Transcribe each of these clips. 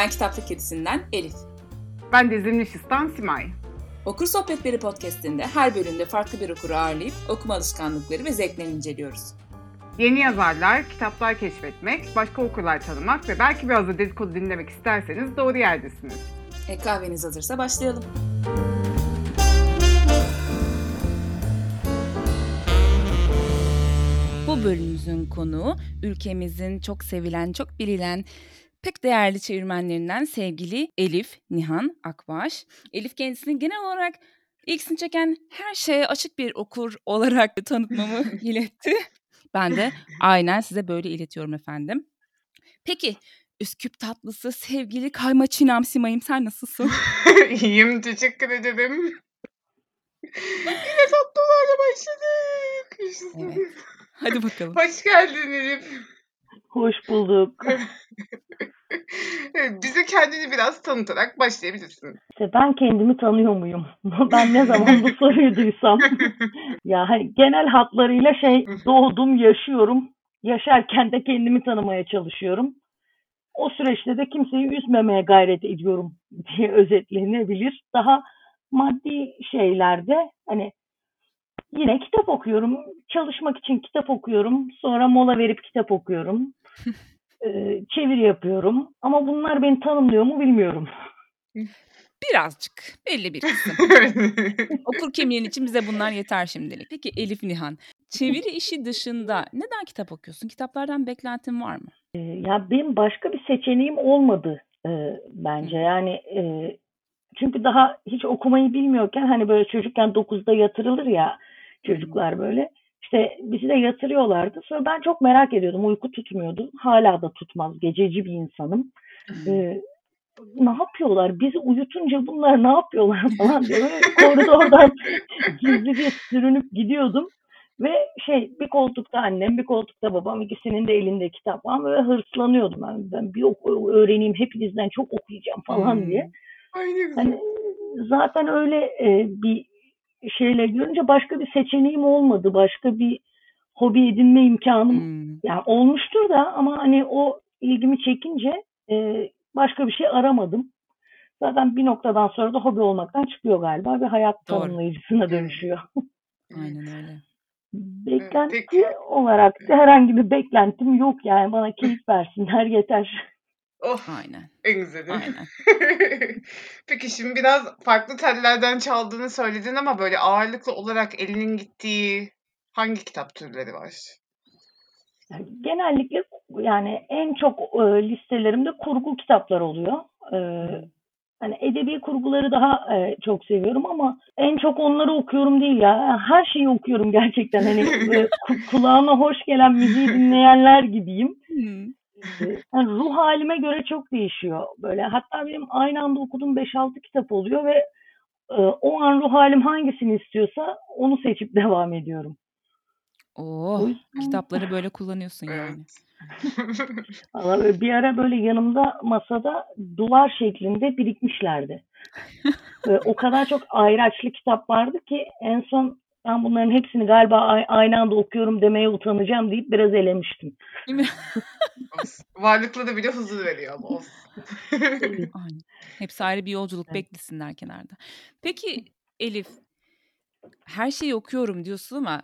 Ben Kitaplık Kedisi'nden Elif. Ben de Zimnişistan Simay. Okur Sohbetleri podcastinde her bölümde farklı bir okuru ağırlayıp okuma alışkanlıkları ve zevklerini inceliyoruz. Yeni yazarlar, kitaplar keşfetmek, başka okurlar tanımak ve belki biraz da dedikodu dinlemek isterseniz doğru yerdesiniz. E, kahveniz hazırsa başlayalım. Bu bölümümüzün konuğu ülkemizin çok sevilen, çok bilinen pek değerli çevirmenlerinden sevgili Elif Nihan Akbaş. Elif kendisini genel olarak ilgisini çeken her şeye açık bir okur olarak tanıtmamı iletti. Ben de aynen size böyle iletiyorum efendim. Peki Üsküp tatlısı sevgili Kayma Çiğnem Simay'ım sen nasılsın? İyiyim teşekkür ederim. Yine tatlılarla başladık. Evet. Hadi bakalım. Hoş geldin Elif. Hoş bulduk. Bize kendini biraz tanıtarak başlayabilirsin. İşte ben kendimi tanıyor muyum? ben ne zaman bu soruyu duysam. ya hani genel hatlarıyla şey doğdum, yaşıyorum. Yaşarken de kendimi tanımaya çalışıyorum. O süreçte de kimseyi üzmemeye gayret ediyorum diye özetlenebilir. Daha maddi şeylerde hani yine kitap okuyorum. Çalışmak için kitap okuyorum. Sonra mola verip kitap okuyorum. Ee, çeviri yapıyorum. Ama bunlar beni tanımlıyor mu bilmiyorum. Birazcık. Belli bir kısım. Okur kemiğin için bize bunlar yeter şimdilik. Peki Elif Nihan, çeviri işi dışında neden kitap okuyorsun? Kitaplardan beklentin var mı? Ee, ya benim başka bir seçeneğim olmadı e, bence. Yani e, çünkü daha hiç okumayı bilmiyorken hani böyle çocukken 9'da yatırılır ya çocuklar böyle. İşte bizi de yatırıyorlardı. Sonra ben çok merak ediyordum. Uyku tutmuyordu. Hala da tutmaz. Gececi bir insanım. Ee, ne yapıyorlar? Bizi uyutunca bunlar ne yapıyorlar falan diye koridordan gizlice sürünüp gidiyordum. Ve şey bir koltukta annem bir koltukta babam ikisinin de elinde kitap var böyle hırslanıyordum. Yani ben bir oku, öğreneyim hepinizden çok okuyacağım falan diye. Aynen. Hani zaten öyle e, bir şeyle görünce başka bir seçeneğim olmadı. Başka bir hobi edinme imkanım Hmm. yani olmuştur da ama hani o ilgimi çekince e, başka bir şey aramadım. Zaten bir noktadan sonra da hobi olmaktan çıkıyor galiba ve hayat Doğru. tanımlayıcısına dönüşüyor. Aynen öyle. Beklenti Peki. olarak da herhangi bir beklentim yok yani bana keyif versinler yeter. Oh Aynen. en güzeli. Aynen. Peki şimdi biraz farklı tellerden çaldığını söyledin ama böyle ağırlıklı olarak elinin gittiği hangi kitap türleri var? Yani genellikle yani en çok e, listelerimde kurgu kitaplar oluyor. E, hani edebi kurguları daha e, çok seviyorum ama en çok onları okuyorum değil ya. Her şeyi okuyorum gerçekten. Hani e, ku- kulağına hoş gelen müziği dinleyenler gibiyim. Yani ruh halime göre çok değişiyor. Böyle hatta benim aynı anda okuduğum 5-6 kitap oluyor ve e, o an ruh halim hangisini istiyorsa onu seçip devam ediyorum. Oh, O yüzden- kitapları böyle kullanıyorsun yani. Evet. Valla bir ara böyle yanımda masada duvar şeklinde birikmişlerdi. O kadar çok ayraçlı kitap vardı ki en son ben bunların hepsini galiba aynı anda okuyorum demeye utanacağım deyip biraz elemiştim. Varlıklı da bile huzur veriyor ama olsun. Aynen. Hepsi ayrı bir yolculuk Evet. beklesinler kenarda. Peki Elif, her şeyi okuyorum diyorsun ama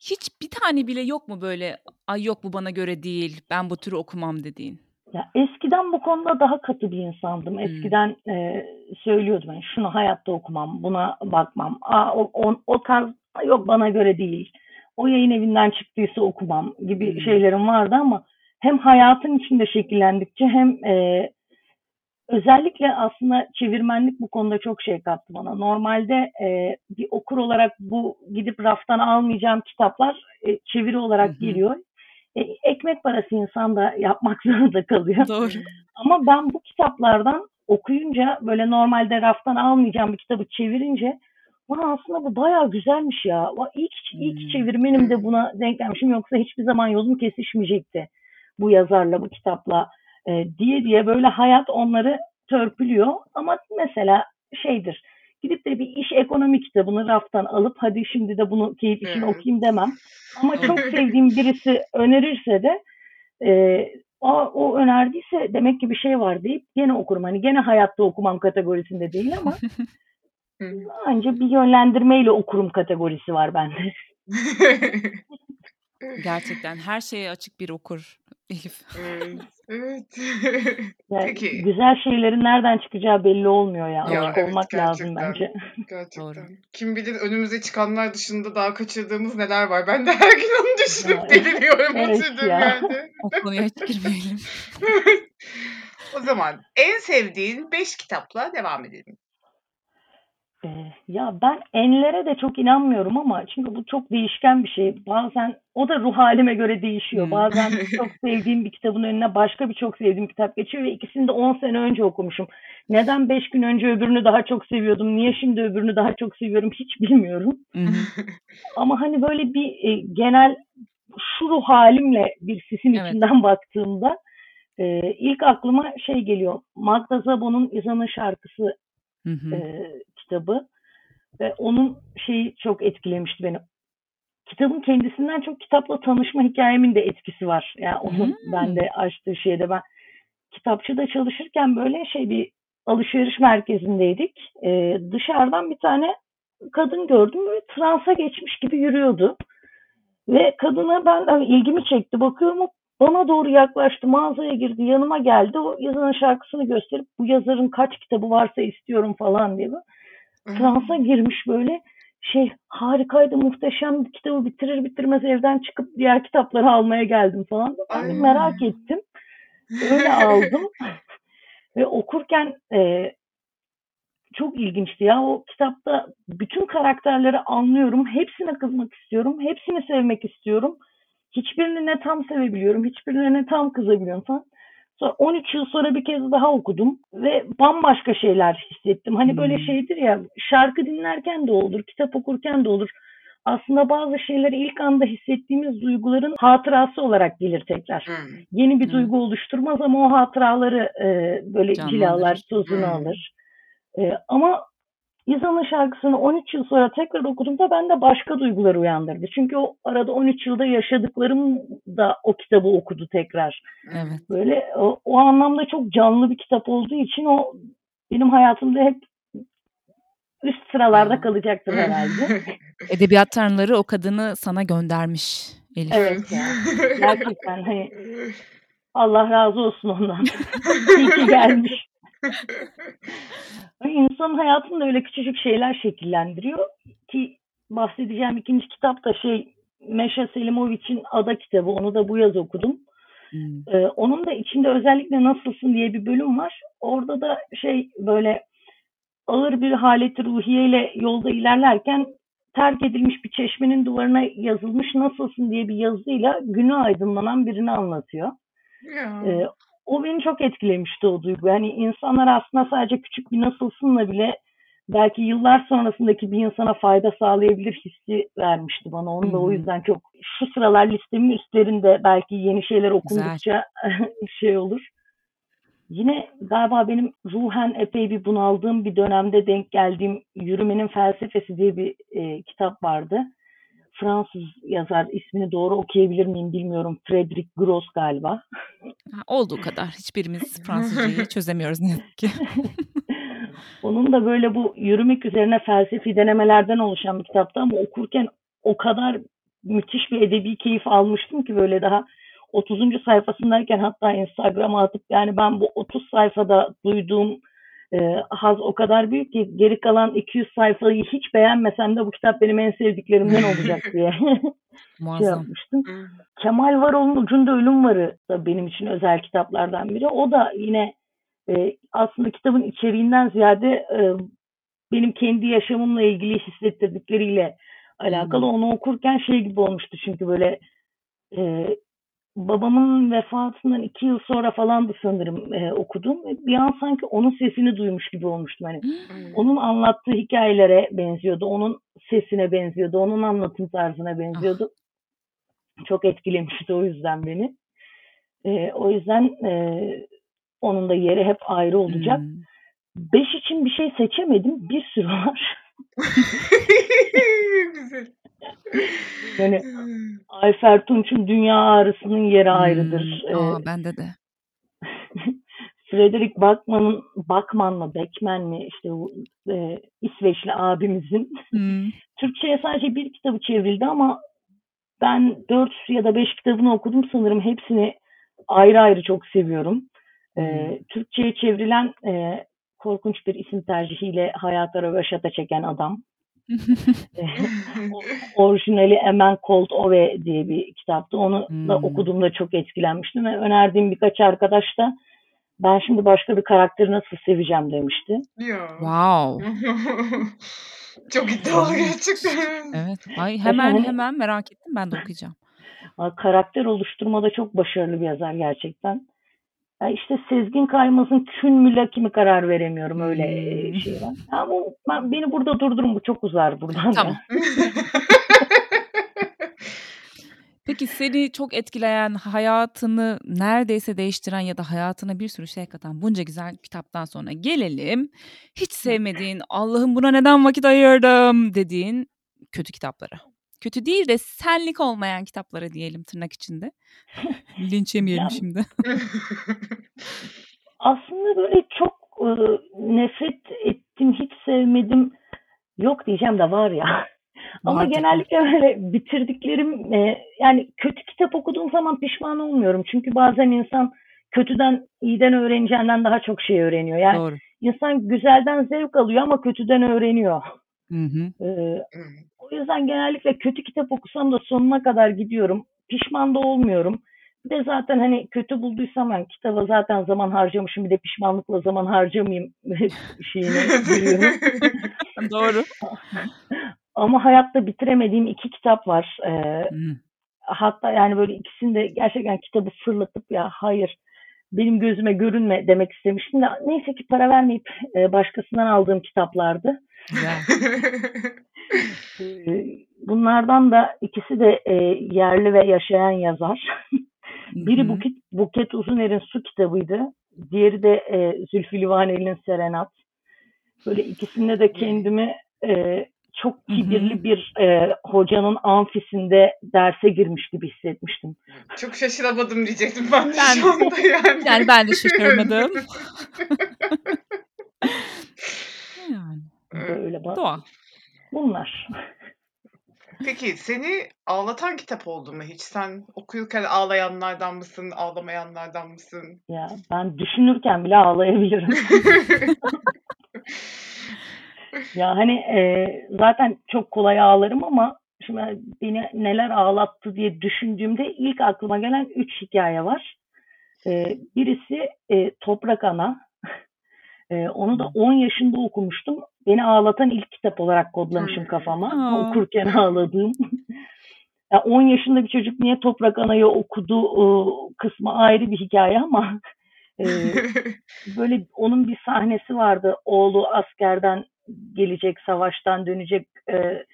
hiç bir tane bile yok mu böyle ay yok bu bana göre değil ben bu türü okumam dediğin? Ya eskiden bu konuda daha katı bir insandım. Eskiden e, söylüyordum yani şunu hayatta okumam, buna bakmam. Aa, o, o, o tarz yok bana göre değil. O yayın evinden çıktıysa okumam gibi Hmm. şeylerim vardı ama hem hayatın içinde şekillendikçe hem e, özellikle aslında çevirmenlik bu konuda çok şey kattı bana. Normalde e, bir okur olarak bu gidip raftan almayacağım kitaplar e, çeviri olarak Hı hı. geliyor. E, ekmek parası insan da yapmak zorunda kalıyor. Doğru. Ama ben bu kitaplardan okuyunca böyle normalde raftan almayacağım bir kitabı çevirince Vay aslında bu bayağı güzelmiş ya. Vay, iyi ki, iyi ki Hmm. çevirmenim de buna denk gelmişim. Yoksa hiçbir zaman yolum kesişmeyecekti bu yazarla, bu kitapla e, diye diye böyle hayat onları törpülüyor. Ama mesela şeydir. Gidip de bir iş ekonomi kitabını raftan alıp hadi şimdi de bunu keyif için Evet. okuyayım demem. Ama çok sevdiğim birisi önerirse de e, Aa, o önerdiyse demek ki bir şey var deyip gene okurum. Hani gene hayatta okumam kategorisinde değil ama Hı. Anca bir yönlendirmeyle okurum kategorisi var bende. Gerçekten her şeye açık bir okur Elif. evet. Evet. Yani Peki. güzel şeylerin nereden çıkacağı belli olmuyor ya. Ya, Açık evet, olmak lazım gerçekten. bence. Gerçekten. Doğru. Kim bilir önümüze çıkanlar dışında daha kaçırdığımız neler var. Ben de her gün onu düşünüp Ya, deliriyorum evet ya. O konuya hiç girmeyelim. o zaman en sevdiğin 5 kitapla devam edelim. Ee, ya ben enlere de çok inanmıyorum ama çünkü bu çok değişken bir şey. Bazen o da ruh halime göre değişiyor. Hmm. Bazen çok sevdiğim bir kitabın önüne başka bir çok sevdiğim kitap geçiyor ve ikisini de 10 sene önce okumuşum. Neden 5 gün önce öbürünü daha çok seviyordum? Niye şimdi öbürünü daha çok seviyorum? Hiç bilmiyorum. Ama hani böyle bir e, genel şu ruh halimle bir sisin Evet. içinden baktığımda e, ilk aklıma şey geliyor. Magda Szabo'nun İzan'ın şarkısı Hı hı. e, kitabı ve onun şeyi çok etkilemişti beni. Kitabın kendisinden çok kitapla tanışma hikayemin de etkisi var. Yani onun Hmm. bende açtığı şeyde ben kitapçıda çalışırken böyle şey bir alışveriş merkezindeydik. E, dışarıdan bir tane kadın gördüm böyle transa geçmiş gibi yürüyordu. Ve kadına ben hani ilgimi çekti. Bakıyorum bana doğru yaklaştı. Mağazaya girdi. Yanıma geldi. O yazarın şarkısını gösterip bu yazarın kaç kitabı varsa istiyorum falan diye. Transa girmiş böyle. Şey harikaydı muhteşem bir kitabı bitirir bitirmez evden çıkıp diğer kitapları almaya geldim falan. Ben Ay. merak ettim. Öyle aldım. Ve okurken e, çok ilginçti ya. O kitapta bütün karakterleri anlıyorum. Hepsine kızmak istiyorum. Hepsini sevmek istiyorum. Hiçbirini ne tam sevebiliyorum. Hiçbirine ne tam kızabiliyorum falan. Sonra 13 yıl sonra bir kez daha okudum ve bambaşka şeyler hissettim. Hani böyle Hmm. şeydir ya şarkı dinlerken de olur, kitap okurken de olur. Aslında bazı şeyleri ilk anda hissettiğimiz duyguların hatırası olarak gelir tekrar Hmm. yeni bir Hı. duygu oluşturmaz ama o hatıraları e, böyle Canlandırır. cilalar, tozunu Hı. alır. E, ama İzan'ın şarkısını 13 yıl sonra tekrar okuduğumda bende başka duygular uyandırdı. Çünkü o arada 13 yılda yaşadıklarım da o kitabı okudu tekrar. Evet. Böyle o, o anlamda çok canlı bir kitap olduğu için o benim hayatımda hep üst sıralarda kalacaktır herhalde. Edebiyat tanrıları o kadını sana göndermiş Elif. Evet ya. Gerçekten hani Allah razı olsun ondan. İyi ki gelmiş. İnsanın hayatında öyle küçücük şeyler şekillendiriyor ki bahsedeceğim ikinci kitap da şey Meşe Selimovich'in Ada kitabı. Onu da bu yaz okudum. Hmm. Ee, onun da içinde özellikle nasılsın diye bir bölüm var. Orada da şey böyle ağır bir haleti ruhiyeyle yolda ilerlerken terk edilmiş bir çeşmenin duvarına yazılmış nasılsın diye bir yazıyla günü aydınlanan birini anlatıyor. Ya. Ee, o beni çok etkilemişti o duygu. Yani insanlar aslında sadece küçük bir nasılsınla bile belki yıllar sonrasındaki bir insana fayda sağlayabilir hissi vermişti bana. Onu da o Hı hı. yüzden çok şu sıralar listemin üstlerinde belki yeni şeyler okundukça şey olur. Yine galiba benim ruhen epey bir bunaldığım bir dönemde denk geldiğim Yürümenin Felsefesi diye bir e, kitap vardı. Fransız yazar ismini doğru okuyabilir miyim bilmiyorum. Frederick Gross galiba. Ha, Olduğu kadar. Hiçbirimiz Fransızcayı çözemiyoruz ne yazık ki. Onun da böyle bu yürümek üzerine felsefi denemelerden oluşan bir kitaptı ama okurken o kadar müthiş bir edebi keyif almıştım ki böyle daha 30. sayfasındayken hatta Instagram'a atıp yani ben bu 30 sayfada duyduğum e, haz o kadar büyük ki geri kalan 200 sayfayı hiç beğenmesem de bu kitap benim en sevdiklerimden olacak diye şey yapmıştım. Kemal Varol'un Ucunda Ölüm Varı da benim için özel kitaplardan biri. O da yine e, aslında kitabın içeriğinden ziyade e, benim kendi yaşamımla ilgili hissettirdikleriyle alakalı. Hmm. Onu okurken şey gibi olmuştu çünkü böyle e, babamın vefatından iki yıl sonra falandı sanırım e, okudum. Bir an sanki onun sesini duymuş gibi olmuştum. Hani Hmm. onun anlattığı hikayelere benziyordu. Onun sesine benziyordu. Onun anlatım tarzına benziyordu. Çok etkilemişti o yüzden beni. Ee, o yüzden e, onun da yeri hep ayrı olacak. Hmm. Beş için bir şey seçemedim. Bir sürü var. Güzel. Yani Hmm. Ayfer Tunç'un Dünya Ağrısı'nın yeri ayrıdır. Hmm, Aa, Ee, bende de. Frederick Backman'ın Backman mı Beckman mi işte bu e, İsveçli abimizin Hmm. Türkçe'ye sadece bir kitabı çevrildi ama ben dört ya da beş kitabını okudum sanırım hepsini ayrı ayrı çok seviyorum. Ee, Türkçe'ye çevrilen e, korkunç bir isim tercihiyle hayata röveşata çeken adam. Orijinali Emen Colt Ove diye bir kitaptı. Onu da Hmm. okuduğumda çok etkilenmiştim ve önerdiğim birkaç arkadaş da ben şimdi başka bir karakteri nasıl seveceğim demişti. Ya. wow. Çok iddialı gerçekten. Evet. Ay hemen hemen merak ettim. Ben de okuyacağım. Karakter oluşturmada çok başarılı bir yazar gerçekten. Ya işte Sezgin Kaymaz'ın kün mü laki mi karar veremiyorum öyle e, Hmm. şey var. Ama ben, beni burada durdurun bu çok uzar buradan. Tamam. Peki seni çok etkileyen, hayatını neredeyse değiştiren ya da hayatına bir sürü şey katan bunca güzel kitaptan sonra gelelim. Hiç sevmediğin, Allah'ım buna neden vakit ayırdım dediğin kötü kitaplara. Kötü değil de senlik olmayan kitaplara diyelim tırnak içinde. Linç yemeyelim şimdi. Aslında böyle çok e, nefret ettim, hiç sevmedim yok diyeceğim de var ya. Ama Vardır genellikle böyle bitirdiklerim e, yani kötü kitap okuduğum zaman pişman olmuyorum. Çünkü bazen insan kötüden iyiden öğreneceğinden daha çok şey öğreniyor. Yani Doğru. insan güzelden zevk alıyor ama kötüden öğreniyor. Hı hı. Ee, o yüzden genellikle kötü kitap okusam da sonuna kadar gidiyorum. Pişman da olmuyorum. Bir de zaten hani kötü bulduysam ben kitaba zaten zaman harcamışım bir de pişmanlıkla zaman harcamayayım şeyine giriyorum. Doğru. Ama hayatta bitiremediğim iki kitap var. Ee, Hı. hatta yani böyle ikisini de gerçekten kitabı fırlatıp ya hayır benim gözüme görünme demek istemiştim de neyse ki para vermeyip e, başkasından aldığım kitaplardı. Bunlardan da ikisi de e, yerli ve yaşayan yazar. Biri. Buket, Buket Uzuner'in Su kitabıydı. Diğeri de e, Zülfü Livaneli'nin Serenat. Böyle ikisinde de kendimi e, çok kibirli bir e, hocanın amfisinde derse girmiş gibi hissetmiştim. Çok şaşıramadım diyecektim ben, de Ben- şu anda yani. Yani ben de şaşırmadım. yani Böyle ba- doğal. bunlar. Peki seni ağlatan kitap oldu mu hiç? Sen okuyurken ağlayanlardan mısın, ağlamayanlardan mısın? Ya ben düşünürken bile ağlayabilirim. Ya hani e, zaten çok kolay ağlarım ama şimdi ben- beni neler ağlattı diye düşündüğümde ilk aklıma gelen üç hikaye var. E, birisi e, Toprak Ana. E, onu da 10 yaşında okumuştum. Beni ağlatan ilk kitap olarak kodlamışım kafama. Aa. Okurken ağladığım. Ya 10 yaşında bir çocuk niye Toprak Ana'yı okudu e, kısmı ayrı bir hikaye ama e, böyle onun bir sahnesi vardı. Oğlu askerden gelecek, savaştan dönecek, e,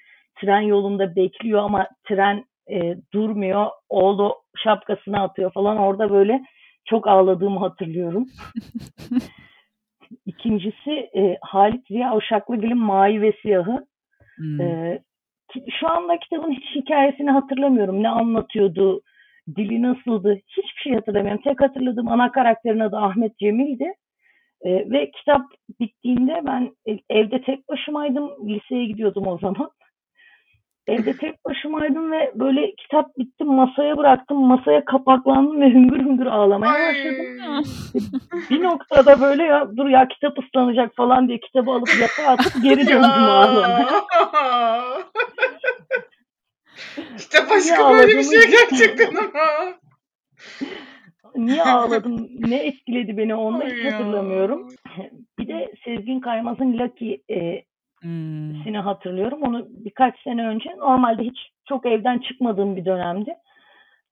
tren yolunda bekliyor ama tren e, durmuyor. Oğlu şapkasını atıyor falan. Orada böyle çok ağladığımı hatırlıyorum. İkincisi e, Halit Ziya Uşaklıgil'in Mavi ve Siyahı. Hmm. Ki- şu anda kitabın hiç hikayesini hatırlamıyorum. Ne anlatıyordu, dili nasıldı, hiçbir şey hatırlamıyorum. Tek hatırladığım ana karakterin adı Ahmet Cemil'di. Ee, ve kitap bittiğinde ben e- evde tek başımaydım. Liseye gidiyordum o zaman. Evde tek başımaydım ve böyle kitap bitti masaya bıraktım. Masaya kapaklandım ve hüngür hüngür ağlamaya Ay. başladım. Bir noktada böyle ya dur ya kitap ıslanacak falan diye kitabı alıp yatağa atıp geri döndüm ağlamaya. Kitap aşkı böyle bir şey gerçekten ama. Niye ağladım, ne etkiledi beni onu da hiç hatırlamıyorum. Bir de Sezgin Kaymaz'ın Lucky'sini Hmm. hatırlıyorum. Onu birkaç sene önce normalde hiç çok evden çıkmadığım bir dönemdi.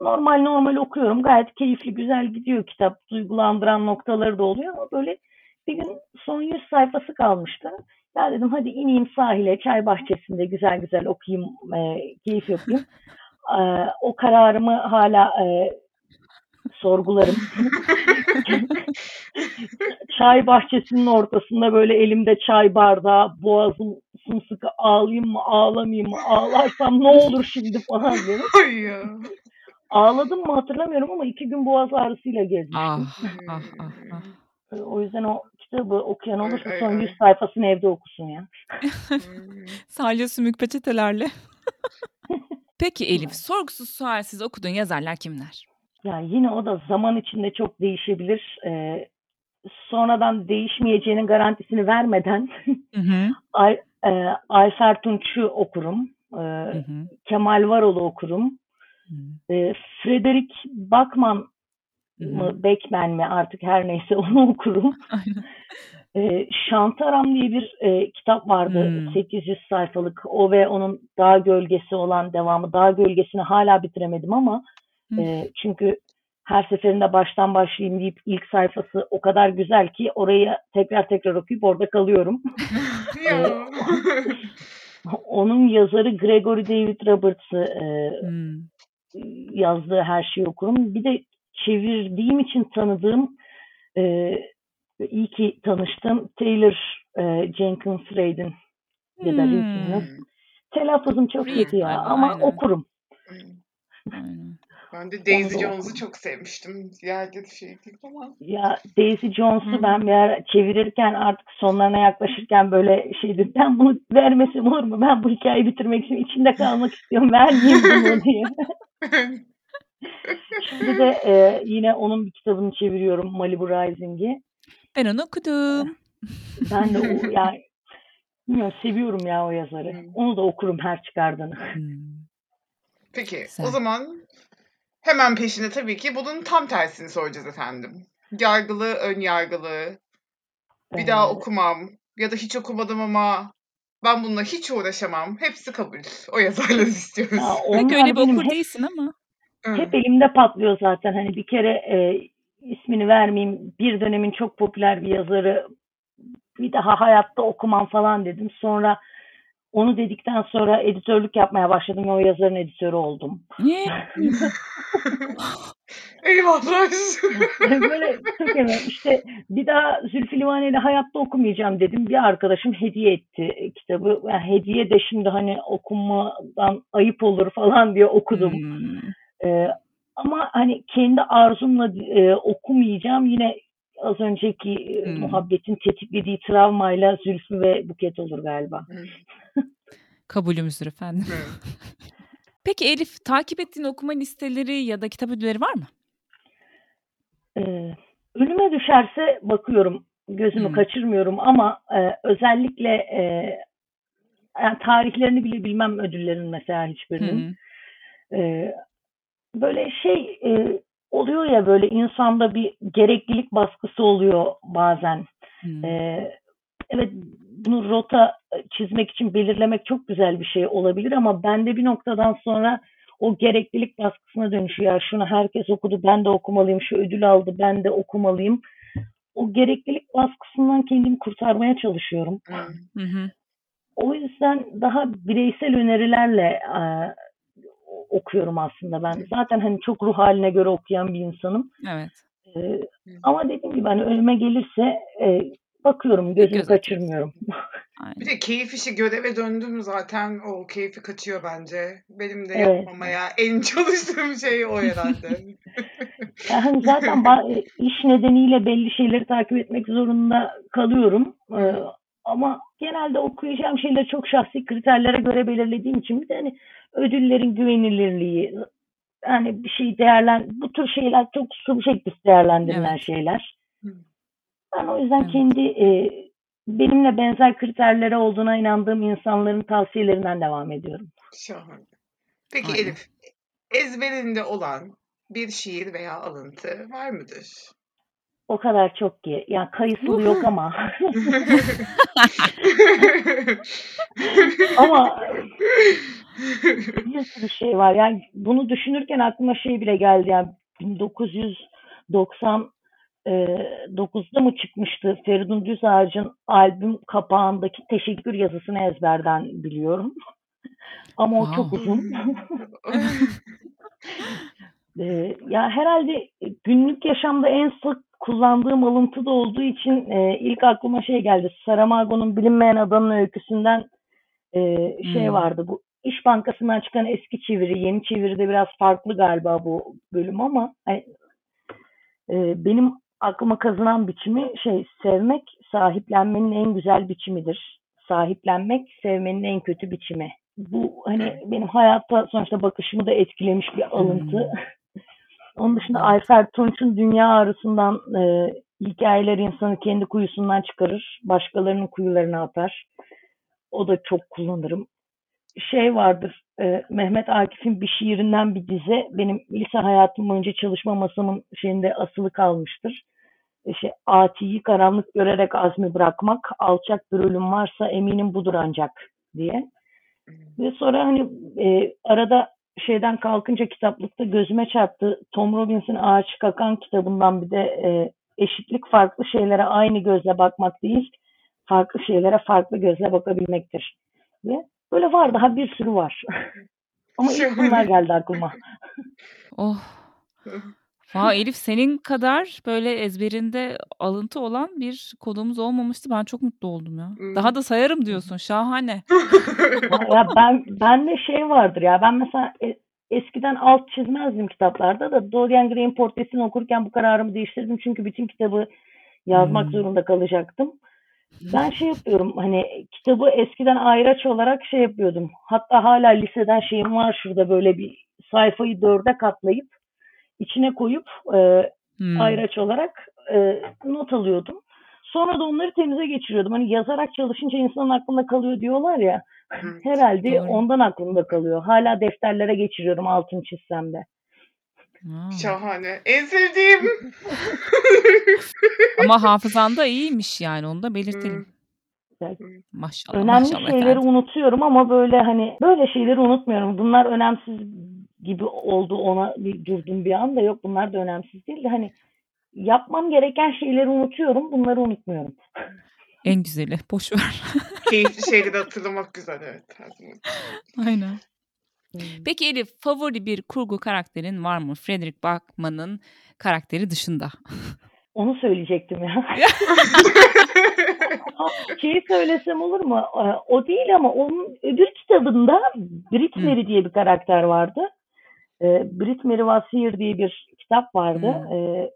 Normal normal okuyorum. Gayet keyifli, güzel gidiyor kitap. Duygulandıran noktaları da oluyor ama böyle bir gün son 100 sayfası kalmıştı. Ya dedim hadi ineyim sahile, çay bahçesinde güzel güzel okuyayım, e, keyif yapayım. E, o kararımı hala e, sorgularım. çay bahçesinin ortasında böyle elimde çay bardağı, boğazım sımsıkı ağlayayım mı ağlamayayım mı ağlarsam ne olur şimdi falan diye. Ay ya. Ağladım mı hatırlamıyorum ama iki gün boğaz ağrısıyla gezmiştim. Ah ah ah ah. O yüzden o kitabı okuyan olursa ay, son ay. 100 sayfasını evde okusun ya. Salya sümük peçetelerle. Peki Elif, sorgusuz sualsiz okuduğun yazarlar kimler? Ya yine o da zaman içinde çok değişebilir. Ee, sonradan değişmeyeceğinin garantisini vermeden Hı hı. Ay, e, Ayfer Tunç'u okurum. Ee, Hı hı. Kemal Varol'u okurum. Hı Ee, Frederick Bachman hı. mı Beckman mi artık her neyse onu okurum. Aynen. Ee, Şantaram diye bir e, kitap vardı. Hmm. 800 sayfalık. O ve onun Dağ Gölgesi olan devamı. Dağ Gölgesi'ni hala bitiremedim ama. E, çünkü her seferinde baştan başlayayım deyip ilk sayfası o kadar güzel ki orayı tekrar tekrar okuyup orada kalıyorum. Onun yazarı Gregory David Roberts'ı e, Hmm. yazdığı her şeyi okurum. Bir de çevirdiğim için tanıdığım e, iyi ki tanıştım Taylor e, Jenkins Reid'in ya da Hmm. Telaffuzum çok kötü ya ama aynen. okurum. Aynen. Ben de Daisy Onu Jones'u çok sevmiştim. Diğerleri şey değil ama. Ya Daisy Jones'u ben bir ara çevirirken artık sonlarına yaklaşırken böyle şeydim. Ben bunu vermesem olur mu? Ben bu hikayeyi bitirmek için içinde kalmak istiyorum. Vermeyeyim bunu diye. Şimdi de e, yine onun bir kitabını çeviriyorum Malibu Rising'i. Ben onu okudum. Ben de o yani bilmiyorum seviyorum ya o yazarı. Hı. Onu da okurum her çıkardığını. Hmm. Peki Güzel. o zaman hemen peşine tabii ki bunun tam tersini soracağız efendim. Yargılı, ön yargılı, bir daha okumam ya da hiç okumadım ama ben bununla hiç uğraşamam. Hepsi kabul. O yazarları istiyoruz. ya Pek onlar öyle bir benim okur hep, değilsin ama. Hep elimde patlıyor zaten. Hani bir kere e, ismini vermeyeyim. Bir dönemin çok popüler bir yazarı bir daha hayatta okumam falan dedim. Sonra onu dedikten sonra editörlük yapmaya başladım ve o yazarın editörü oldum. Niye? Eyvallah. Böyle çok emin. İşte bir daha Zülfü Livaneli hayatta okumayacağım dedim. Bir arkadaşım hediye etti kitabı. Yani hediye de şimdi hani okunmadan ayıp olur falan diye okudum. Hmm. Ee, ama hani kendi arzumla e, okumayacağım. Yine az önceki e, Hmm. muhabbetin tetiklediği travmayla Zülfü ve Buket olur galiba. Kabulümüzdür efendim. Peki Elif, takip ettiğin okuma listeleri ya da kitap ödülleri var mı? Ee, önüme düşerse bakıyorum. Gözümü Hmm. kaçırmıyorum ama e, özellikle e, yani tarihlerini bile bilmem ödüllerin mesela hiçbirinin. Hı. Ee, böyle şey e, oluyor ya böyle insanda bir gereklilik baskısı oluyor bazen. Hı. Ee, evet bunu rota çizmek için belirlemek çok güzel bir şey olabilir ama bende bir noktadan sonra o gereklilik baskısına dönüşüyor. Ya şunu herkes okudu ben de okumalıyım, şu ödül aldı ben de okumalıyım. O gereklilik baskısından kendimi kurtarmaya çalışıyorum. Hı. Hı hı. O yüzden daha bireysel önerilerle okuyorum aslında ben. Zaten hani çok ruh haline göre okuyan bir insanım. Evet. E, ama dediğim gibi hani önüme gelirse e, bakıyorum, gözümü göz kaçırmıyorum. Aynen. Bir de keyif işi göreve döndüm zaten o keyfi kaçıyor bence. Benim de Evet. yapmamaya en çalıştığım şey o herhalde. Yani zaten iş nedeniyle belli şeyleri takip etmek zorunda kalıyorum. Ee, ama genelde okuyacağım şeyleri çok şahsi kriterlere göre belirlediğim için bir de hani ödüllerin güvenilirliği, yani bir şey değerlen bu tür şeyler çok subjektif değerlendirilen Evet. şeyler. Ben o yüzden Evet. kendi e, benimle benzer kriterlere olduğuna inandığım insanların tavsiyelerinden devam ediyorum. Şahane. Peki Aynen. Elif, ezberinde olan bir şiir veya alıntı var mıdır? O kadar çok ki. Yani kayısılı yok ama. Ama bir sürü şey var. Yani bunu düşünürken aklıma şey bile geldi. Yani 1999'da mı çıkmıştı Feridun Düzağaç'ın albüm kapağındaki teşekkür yazısını ezberden biliyorum. Ama o çok uzun. Ee, ya herhalde günlük yaşamda en sık kullandığım alıntı da olduğu için e, ilk aklıma şey geldi. Saramago'nun Bilinmeyen Adanın öyküsünden e, şey Hmm. vardı. Bu İş Bankası'ndan çıkan eski çeviri, yeni çeviride biraz farklı galiba bu bölüm ama hani, e, benim aklıma kazınan biçimi şey sevmek sahiplenmenin en güzel biçimidir. Sahiplenmek sevmenin en kötü biçimi. Bu hani benim hayatta sonuçta bakışımı da etkilemiş bir alıntı. Hmm. Onun dışında. Ayfer Tunç'un Dünya Ağrısı'ndan e, hikayeler insanı kendi kuyusundan çıkarır, başkalarının kuyularına atar. O da çok kullanırım. Şey vardır, e, Mehmet Akif'in bir şiirinden bir dize benim lise hayatım boyunca çalışma masamın şeyinde asılı kalmıştır. E, şey, Atiyi karanlık görerek azmi bırakmak, alçak bir ölüm varsa eminim budur ancak diye. Ve sonra hani e, arada şeyden kalkınca kitaplıkta gözüme çarptı. Tom Robbins'in Ağaç Kakan kitabından bir de e, eşitlik farklı şeylere aynı gözle bakmak değil, farklı şeylere farklı gözle bakabilmektir. Ve böyle var daha bir sürü var. Ama ilk bunlar geldi aklıma. Oh. Vay Elif senin kadar böyle ezberinde alıntı olan bir konuğumuz olmamıştı. Ben çok mutlu oldum ya. Hmm. Daha da sayarım diyorsun. Şahane. ya ben ben de şey vardır ya ben mesela e- eskiden alt çizmezdim kitaplarda da Dorian Gray'in portresini okurken bu kararımı değiştirdim çünkü bütün kitabı yazmak Hmm. zorunda kalacaktım. Ben şey yapıyorum hani kitabı eskiden ayraç olarak şey yapıyordum. Hatta hala liseden şeyim var şurada böyle bir sayfayı dörde katlayıp içine koyup e, Hmm. ayraç olarak e, not alıyordum. Sonra da onları temize geçiriyordum. Hani yazarak çalışınca insanın aklında kalıyor diyorlar ya. Hı. Herhalde Doğru. ondan aklımda kalıyor. Hala defterlere geçiriyorum altın çizsem de. Ha. Şahane. En sevdiğim. Ama hafızan da iyiymiş yani onu da belirtelim. Hmm. Maşallah Önemli maşallah şeyleri efendim. unutuyorum ama böyle hani böyle şeyleri unutmuyorum. Bunlar önemsiz gibi oldu ona bir durdum bir anda. Yok bunlar da önemsiz değil de hani yapmam gereken şeyleri unutuyorum. Bunları unutmuyorum. En güzeli. Boş ver. Keyifli şeyleri hatırlamak güzel evet. Aynen. Hmm. Peki Elif favori bir kurgu karakterin var mı? Frederick Bachman'ın karakteri dışında. Onu söyleyecektim ya. Şeyi söylesem olur mu? Ee, O değil ama onun öbür kitabında Brit Hı. Mary diye bir karakter vardı. Ee, Brit Mary diye bir kitap vardı. Ee,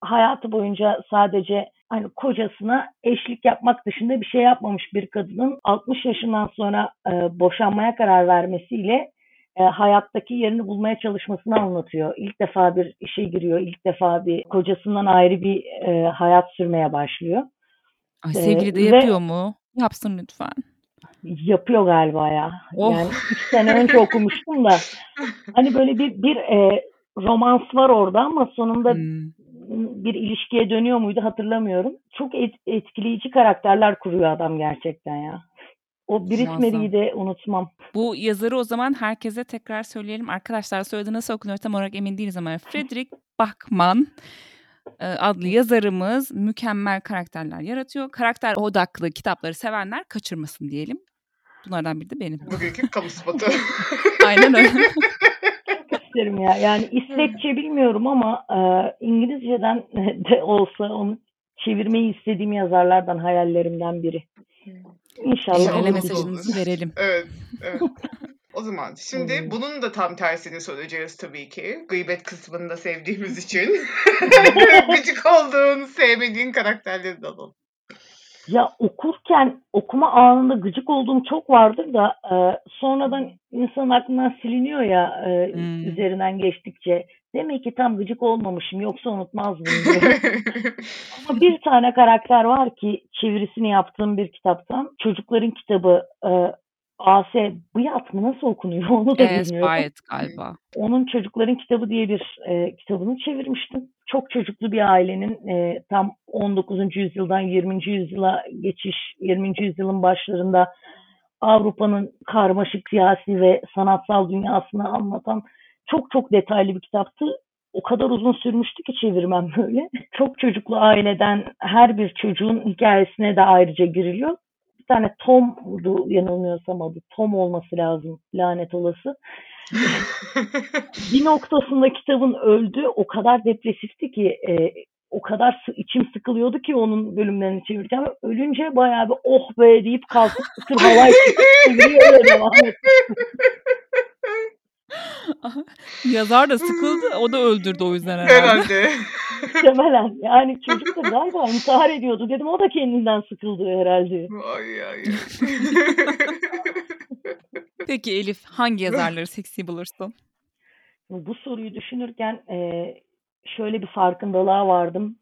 hayatı boyunca sadece hani kocasına eşlik yapmak dışında bir şey yapmamış bir kadının 60 yaşından sonra e, boşanmaya karar vermesiyle e, hayattaki yerini bulmaya çalışmasını anlatıyor. İlk defa bir işe giriyor, ilk defa bir kocasından ayrı bir e, hayat sürmeye başlıyor. Ay Ee, sevgili de ve- yapıyor mu? Yapsın lütfen. Yapıyor galiba ya. Oh. Yani üç sene önce okumuştum da hani böyle bir bir e, romans var orada ama sonunda Hmm. bir ilişkiye dönüyor muydu hatırlamıyorum. Çok et- etkileyici karakterler kuruyor adam gerçekten ya. O Brit. Mary'i de unutmam. Bu yazarı o zaman herkese tekrar söyleyelim. Arkadaşlar soyadı nasıl okunuyor tam olarak emin değiliz ama Frederick Bachman e, adlı yazarımız mükemmel karakterler yaratıyor. Karakter odaklı kitapları sevenler kaçırmasın diyelim. Bunlardan biri de benim. Bugünkü kamu spotu. Aynen öyle. İsterim ya. Yani İsveççe bilmiyorum ama e, İngilizceden de olsa onu çevirmeyi istediğim yazarlardan hayallerimden biri. İnşallah olur. mesajımızı verelim. evet, evet. O zaman şimdi Hmm. bunun da tam tersini söyleyeceğiz tabii ki. Gıybet kısmında sevdiğimiz için. Gıcık olduğun, sevmediğin karakterleri de alalım. Ya okurken okuma anında gıcık olduğum çok vardır da e, sonradan insanın aklından siliniyor ya e, Hmm. üzerinden geçtikçe. Demek ki tam gıcık olmamışım yoksa unutmazdım diye. Ama bir tane karakter var ki çevirisini yaptığım bir kitaptan. Çocukların kitabı e, AS Bıyat mı nasıl okunuyor onu da Evet bilmiyorum. gayet galiba. Onun Çocukların Kitabı diye bir e, kitabını çevirmiştim. Çok çocuklu bir ailenin e, tam 19. yüzyıldan 20. yüzyıla geçiş, 20. yüzyılın başlarında Avrupa'nın karmaşık siyasi ve sanatsal dünyasını anlatan çok çok detaylı bir kitaptı. O kadar uzun sürmüştü ki çevirmem böyle. Çok çocuklu aileden her bir çocuğun hikayesine de ayrıca giriliyor. Bir tane Tom'du yanılmıyorsam adı. Tom olması lazım lanet olası. Bir noktasında kitabın öldü. O kadar depresifti ki e, o kadar içim sıkılıyordu ki onun bölümlerini çevirirken ölünce bayağı bir oh be deyip kalkıp devam ettim. Yazar da sıkıldı. O da öldürdü o yüzden herhalde. Herhalde. Muhtemelen. Yani çocuk da galiba intihar ediyordu. Dedim o da kendinden sıkıldı herhalde. ay ay. Peki Elif hangi yazarları seksi bulursun? Bu soruyu düşünürken e, şöyle bir farkındalığa vardım.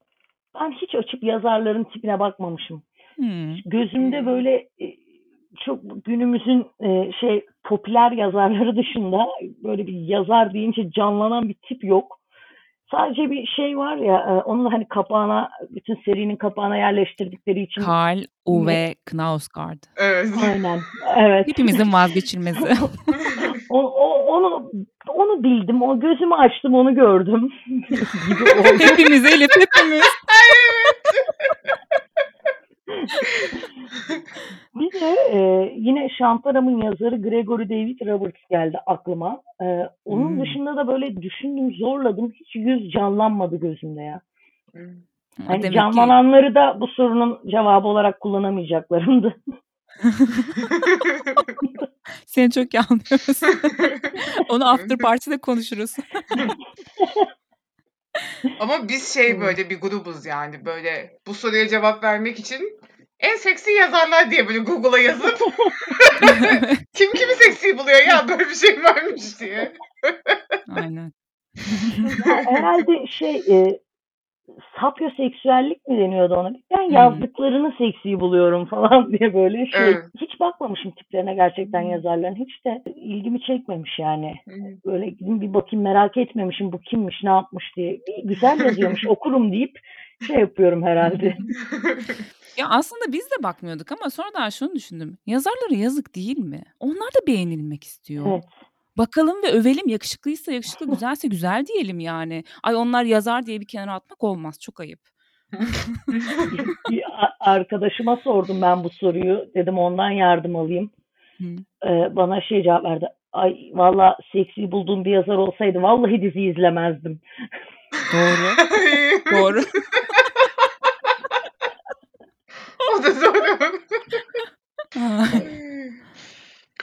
Ben hiç açıp yazarların tipine bakmamışım. Hmm. Gözümde böyle e, çok günümüzün e, şey popüler yazarları dışında böyle bir yazar deyince canlanan bir tip yok. Sadece bir şey var ya e, onu da hani kapağına bütün serinin kapağına yerleştirdikleri için Karl Uwe Knausgaard. Evet. aynen evet. Hepimizin vazgeçilmezi. O, o- onu onu bildim. O gözümü açtım, onu gördüm. hepimiz Elif hepimiz. Bir de e, yine Şantaram'ın yazarı Gregory David Roberts geldi aklıma. E, onun Hmm. dışında da böyle düşündüm, zorladım. Hiç yüz canlanmadı gözümde ya. Demek ki canlananları da bu sorunun cevabı olarak kullanamayacaklarımdı. seni çok iyi anlıyoruz. Onu after party'de konuşuruz. Ama biz şey Hmm. böyle bir grubuz yani böyle bu soruya cevap vermek için en seksi yazarlar diye böyle Google'a yazıp kim kimi seksi buluyor ya böyle bir şey varmış diye. Aynen. Ya herhalde şey e, sapyoseksüellik mi deniyordu ona? Ben yazdıklarını seksi buluyorum falan diye böyle şey. Evet. Hiç bakmamışım tiplerine gerçekten yazarların. Hiç de ilgimi çekmemiş yani. Böyle gidin bir bakayım merak etmemişim bu kimmiş ne yapmış diye. Bir güzel yazıyormuş okurum deyip şey yapıyorum herhalde. Ya aslında biz de bakmıyorduk ama sonradan şunu düşündüm. Yazarlara yazık değil mi? Onlar da beğenilmek istiyor. Evet. Bakalım ve övelim. Yakışıklıysa yakışıklı, güzelse güzel diyelim yani. Ay onlar yazar diye bir kenara atmak olmaz. Çok ayıp. Arkadaşıma sordum ben bu soruyu. Dedim ondan yardım alayım. Hı. Ee, bana şey cevap verdi. Ay valla seksi bulduğum bir yazar olsaydı vallahi dizi izlemezdim. Doğru. Doğru. O da doğru.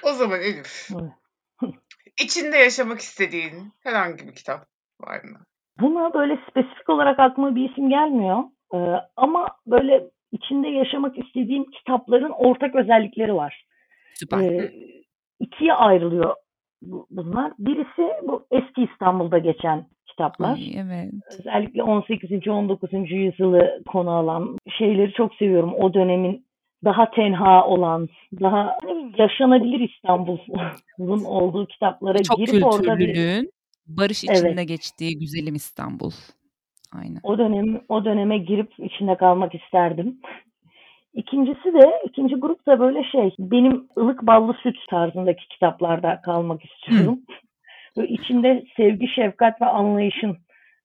o zaman Elif. içinde yaşamak istediğin herhangi bir kitap var mı? Buna böyle spesifik olarak aklıma bir isim gelmiyor. Ee, ama böyle içinde yaşamak istediğim kitapların ortak özellikleri var. Süper. Ee, ikiye ayrılıyor bu- bunlar. Birisi bu eski İstanbul'da geçen kitaplar. Ay, evet. Özellikle 18. 19. yüzyılı konu alan şeyleri çok seviyorum. O dönemin daha tenha olan, daha bileyim, yaşanabilir İstanbul'un olduğu kitaplara Çok girip orada bir barış Evet. içinde geçtiği güzelim İstanbul. Aynen. o dönem o döneme girip içinde kalmak isterdim. İkincisi de ikinci grup da böyle şey benim ılık ballı süt tarzındaki kitaplarda kalmak istiyorum. Böyle içinde sevgi, şefkat ve anlayışın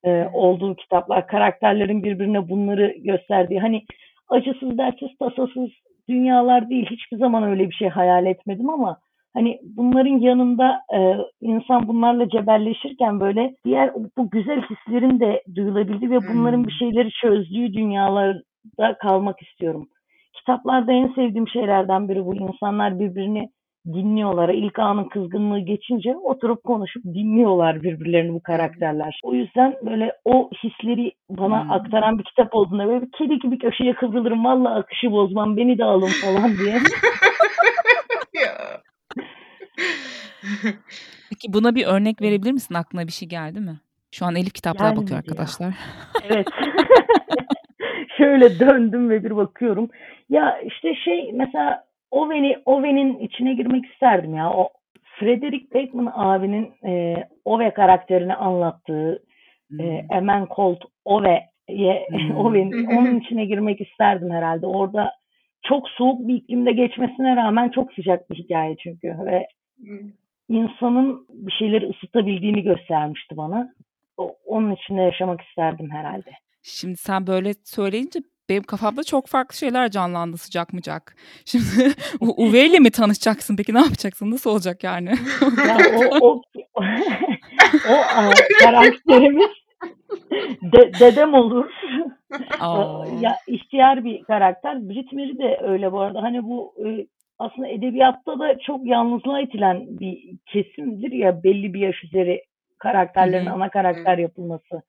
e, olduğu kitaplar, karakterlerin birbirine bunları gösterdiği hani acısız, dertsiz, tasasız dünyalar değil. Hiçbir zaman öyle bir şey hayal etmedim ama hani bunların yanında e, insan bunlarla cebelleşirken böyle diğer bu güzel hislerin de duyulabildiği ve bunların bir şeyleri çözdüğü dünyalarda kalmak istiyorum. Kitaplarda en sevdiğim şeylerden biri bu. İnsanlar birbirini dinliyorlar. İlk anın kızgınlığı geçince oturup konuşup dinliyorlar birbirlerini bu karakterler. O yüzden böyle o hisleri bana Hmm. aktaran bir kitap olduğunda böyle bir kedi gibi köşeye kıvrılırım. Valla akışı bozmam beni de alın falan diye. ya. Peki buna bir örnek verebilir misin? Aklına bir şey geldi mi? Şu an Elif kitaplara bakıyor Gelmedi ya. arkadaşlar. Evet. Şöyle döndüm ve bir bakıyorum. Ya işte şey mesela Owen'i Owen'in içine girmek isterdim ya. O Frederick Bateman abinin e, Ove karakterini anlattığı e, Hmm. Emen Colt Ove'ye Hmm. Owen onun içine girmek isterdim herhalde. Orada çok soğuk bir iklimde geçmesine rağmen çok sıcak bir hikaye çünkü ve insanın bir şeyleri ısıtabildiğini göstermişti bana. O, onun içinde yaşamak isterdim herhalde. Şimdi sen böyle söyleyince benim kafamda çok farklı şeyler canlandı sıcak mıcak. Şimdi U- Uwe ile mi tanışacaksın peki ne yapacaksın? Nasıl olacak yani? Ya o, o o a, karakterimiz de, dedem olur. Aa. ya ihtiyar bir karakter. Brit Mary de öyle bu arada. Hani bu e, aslında edebiyatta da çok yalnızlığa itilen bir kesimdir ya belli bir yaş üzeri karakterlerin ana karakter yapılması.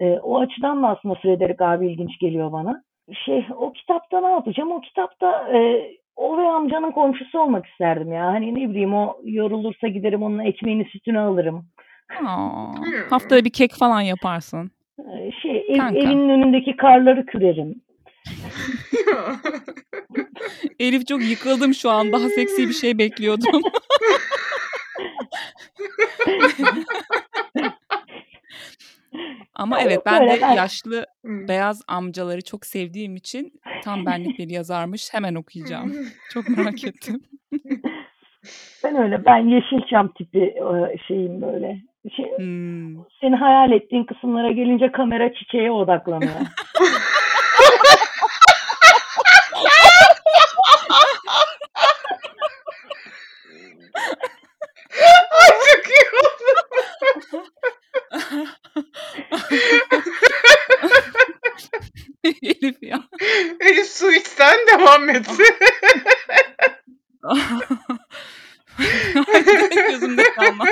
E, o açıdan da aslında Frederick abi ilginç geliyor bana. Şey o kitapta ne yapacağım? O kitapta e, o ve amcanın komşusu olmak isterdim ya. Hani ne bileyim o yorulursa giderim onun ekmeğini sütünü alırım. Aa. Hmm. Haftada bir kek falan yaparsın. E, şey ev, Kanka. evinin önündeki karları kürerim. Elif çok yıkıldım şu an. Daha seksi bir şey bekliyordum. Ama evet ben de yaşlı beyaz amcaları çok sevdiğim için tam benlik bir yazarmış. Hemen okuyacağım. Çok merak ettim. Ben öyle ben Yeşilçam tipi e, şeyim böyle. Şey, Hmm. senin hayal ettiğin kısımlara gelince kamera çiçeğe odaklanıyor. Ay çok iyi oldu. Elif ya. Elif su içsen devam et. Gözümde kalmadı.